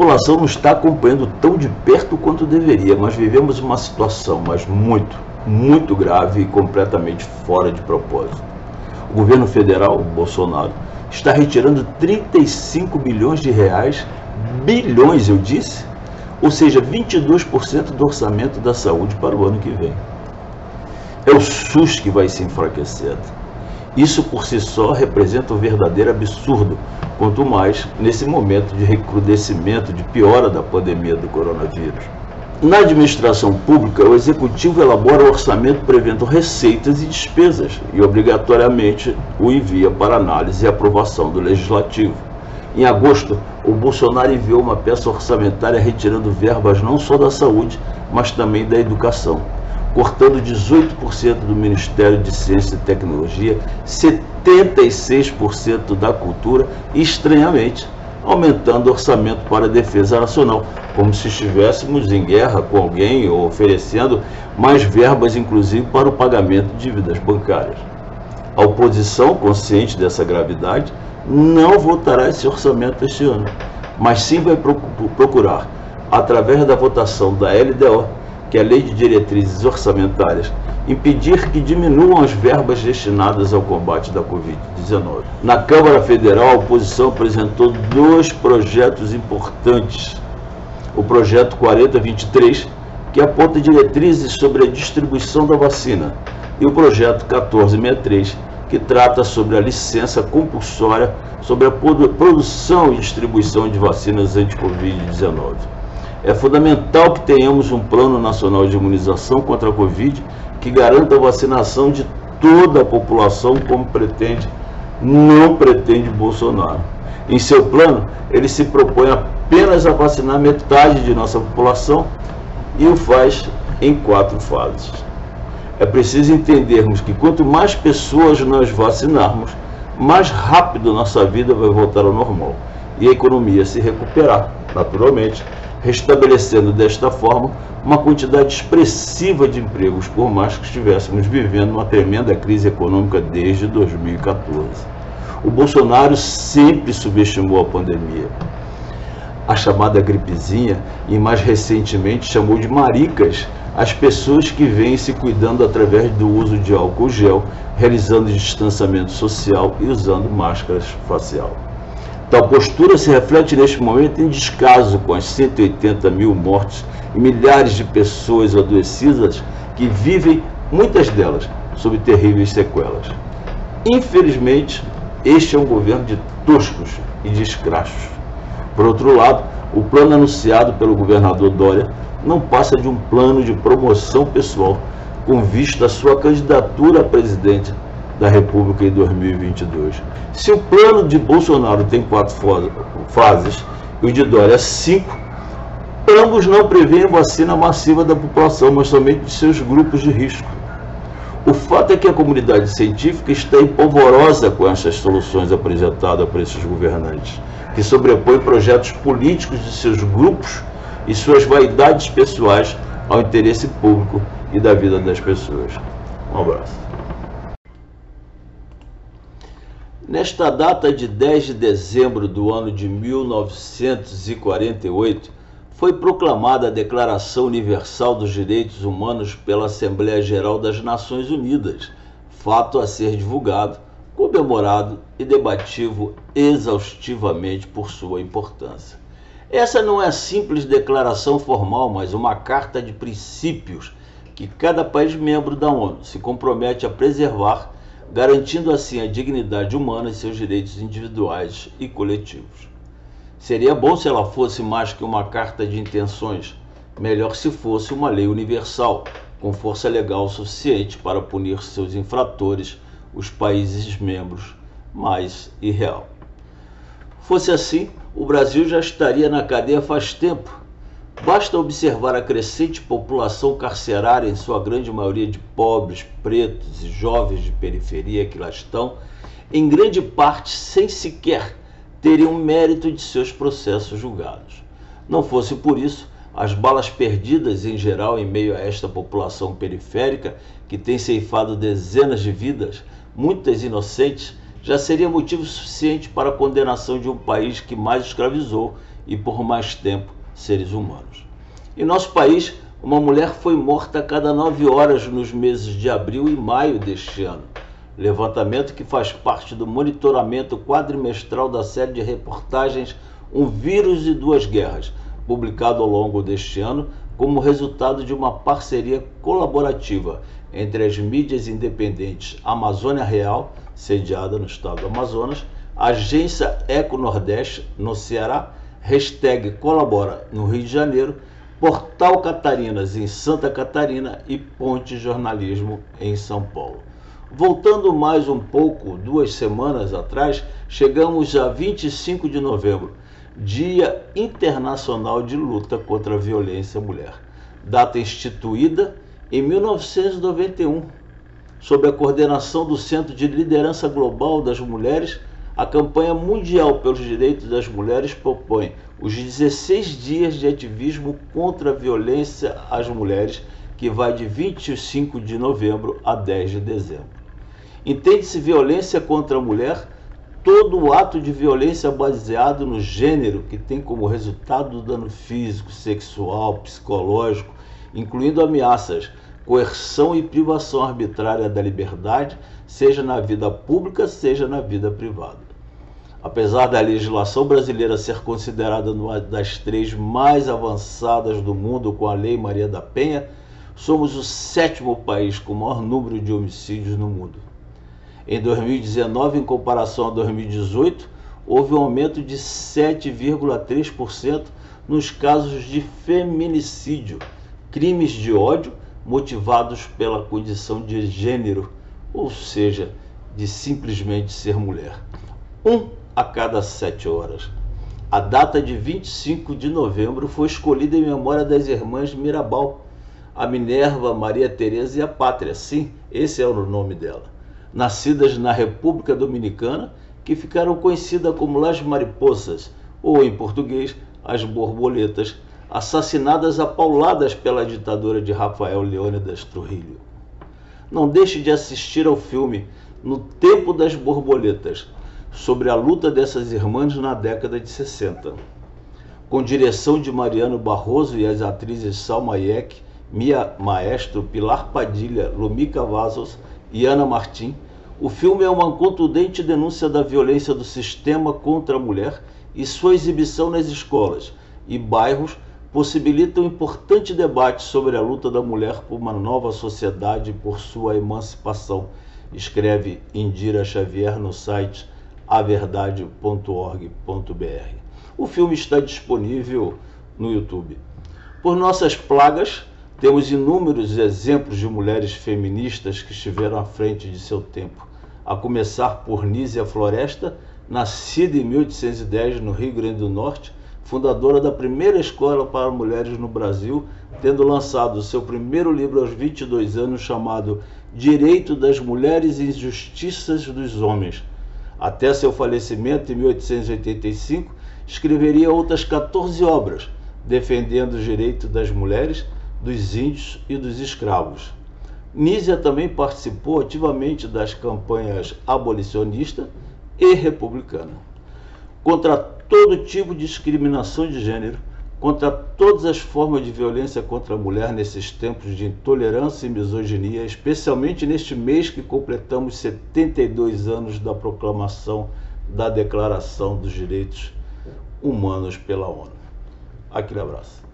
população não está acompanhando tão de perto quanto deveria, mas vivemos uma situação, mas muito, muito grave e completamente fora de propósito. O governo federal, Bolsonaro, está retirando 35 bilhões de reais, bilhões eu disse, ou seja, 22% do orçamento da saúde para o ano que vem. É o SUS que vai se enfraquecendo. Isso por si só representa um verdadeiro absurdo, quanto mais nesse momento de recrudescimento, de piora da pandemia do coronavírus. Na administração pública, o executivo elabora o orçamento prevendo receitas e despesas e, obrigatoriamente, o envia para análise e aprovação do legislativo. Em agosto, o Bolsonaro enviou uma peça orçamentária retirando verbas não só da saúde, mas também da educação cortando 18% do Ministério de Ciência e Tecnologia, 76% da cultura e, estranhamente, aumentando o orçamento para a defesa nacional, como se estivéssemos em guerra com alguém ou oferecendo mais verbas, inclusive, para o pagamento de dívidas bancárias. A oposição, consciente dessa gravidade, não votará esse orçamento este ano, mas sim vai procurar, através da votação da LDO, que a Lei de Diretrizes Orçamentárias, impedir que diminuam as verbas destinadas ao combate da Covid-19. Na Câmara Federal, a oposição apresentou dois projetos importantes. O projeto 4023, que aponta diretrizes sobre a distribuição da vacina, e o projeto 1463, que trata sobre a licença compulsória sobre a produção e distribuição de vacinas anti-Covid-19. É fundamental que tenhamos um plano nacional de imunização contra a Covid que garanta a vacinação de toda a população, como pretende, não pretende Bolsonaro. Em seu plano, ele se propõe apenas a vacinar metade de nossa população e o faz em quatro fases. É preciso entendermos que quanto mais pessoas nós vacinarmos, mais rápido nossa vida vai voltar ao normal e a economia se recuperar, naturalmente, restabelecendo desta forma uma quantidade expressiva de empregos, por mais que estivéssemos vivendo uma tremenda crise econômica desde 2014. O Bolsonaro sempre subestimou a pandemia. A chamada gripezinha, e mais recentemente chamou de maricas as pessoas que vêm se cuidando através do uso de álcool gel, realizando distanciamento social e usando máscaras facial. Tal postura se reflete neste momento em descaso com as 180 mil mortes e milhares de pessoas adoecidas que vivem, muitas delas, sob terríveis sequelas. Infelizmente, este é um governo de toscos e de escrachos. Por outro lado, o plano anunciado pelo governador Dória não passa de um plano de promoção pessoal com vista à sua candidatura a presidente da República em 2022. Se o plano de Bolsonaro tem quatro fases e o de Dória cinco, ambos não prevêem vacina massiva da população, mas somente de seus grupos de risco. O fato é que a comunidade científica está empolvorosa com essas soluções apresentadas por esses governantes, que sobrepõem projetos políticos de seus grupos e suas vaidades pessoais ao interesse público e da vida das pessoas. Um abraço. Nesta data de 10 de dezembro do ano de 1948, foi proclamada a Declaração Universal dos Direitos Humanos pela Assembleia Geral das Nações Unidas, fato a ser divulgado, comemorado e debatido exaustivamente por sua importância. Essa não é simples declaração formal, mas uma carta de princípios que cada país membro da ONU se compromete a preservar garantindo assim a dignidade humana e seus direitos individuais e coletivos. Seria bom se ela fosse mais que uma carta de intenções, melhor se fosse uma lei universal, com força legal suficiente para punir seus infratores, os países membros, mais irreal. Fosse assim, o Brasil já estaria na cadeia faz tempo Basta observar a crescente população carcerária, em sua grande maioria de pobres, pretos e jovens de periferia que lá estão, em grande parte sem sequer terem o mérito de seus processos julgados. Não fosse por isso, as balas perdidas em geral em meio a esta população periférica, que tem ceifado dezenas de vidas, muitas inocentes, já seria motivo suficiente para a condenação de um país que mais escravizou e por mais tempo seres humanos. Em nosso país, uma mulher foi morta a cada nove horas nos meses de abril e maio deste ano. Levantamento que faz parte do monitoramento quadrimestral da série de reportagens Um Vírus e Duas Guerras, publicado ao longo deste ano como resultado de uma parceria colaborativa entre as mídias independentes Amazônia Real, sediada no estado do Amazonas, Agência Eco Nordeste, no Ceará, hashtag Colabora, no Rio de Janeiro, Portal Catarinas, em Santa Catarina e Ponte Jornalismo, em São Paulo. Voltando mais um pouco, duas semanas atrás, chegamos a 25 de novembro, Dia Internacional de Luta contra a Violência à Mulher, data instituída em 1991, sob a coordenação do Centro de Liderança Global das Mulheres, a campanha mundial pelos direitos das mulheres propõe os 16 dias de ativismo contra a violência às mulheres, que vai de 25 de novembro a 10 de dezembro. Entende-se violência contra a mulher todo ato de violência baseado no gênero que tem como resultado dano físico, sexual, psicológico, incluindo ameaças, coerção e privação arbitrária da liberdade, seja na vida pública, seja na vida privada. Apesar da legislação brasileira ser considerada uma das três mais avançadas do mundo com a Lei Maria da Penha, somos o sétimo país com o maior número de homicídios no mundo. Em 2019, em comparação a 2018, houve um aumento de 7,3% nos casos de feminicídio, crimes de ódio motivados pela condição de gênero, ou seja, de simplesmente ser mulher. Um a cada sete horas. A data de 25 de novembro foi escolhida em memória das irmãs Mirabal, a Minerva, Maria Teresa e a Pátria. Sim, esse é o nome dela. Nascidas na República Dominicana, que ficaram conhecidas como Las Mariposas, ou em português, as borboletas, assassinadas a pauladas pela ditadura de Rafael Leônidas Trujillo. Não deixe de assistir ao filme No Tempo das Borboletas, sobre a luta dessas irmãs na década de 60. Com direção de Mariano Barroso e as atrizes Salma Hayek, Mia Maestro, Pilar Padilha, Lumica Vazos e Ana Martim, o filme é uma contundente denúncia da violência do sistema contra a mulher e sua exibição nas escolas e bairros possibilita um importante debate sobre a luta da mulher por uma nova sociedade e por sua emancipação, escreve Indira Xavier no site averdade.org.br. O filme está disponível no YouTube. Por nossas plagas, temos inúmeros exemplos de mulheres feministas que estiveram à frente de seu tempo, a começar por Nízia Floresta, nascida em 1810 no Rio Grande do Norte, fundadora da primeira escola para mulheres no Brasil, tendo lançado seu primeiro livro aos 22 anos chamado Direito das Mulheres e Injustiças dos Homens, até seu falecimento em 1885, escreveria outras 14 obras, defendendo os direitos das mulheres, dos índios e dos escravos. Nízia também participou ativamente das campanhas abolicionista e republicana. Contra todo tipo de discriminação de gênero, contra todas as formas de violência contra a mulher nesses tempos de intolerância e misoginia, especialmente neste mês que completamos 72 anos da proclamação da Declaração dos Direitos Humanos pela ONU. Aquele abraço.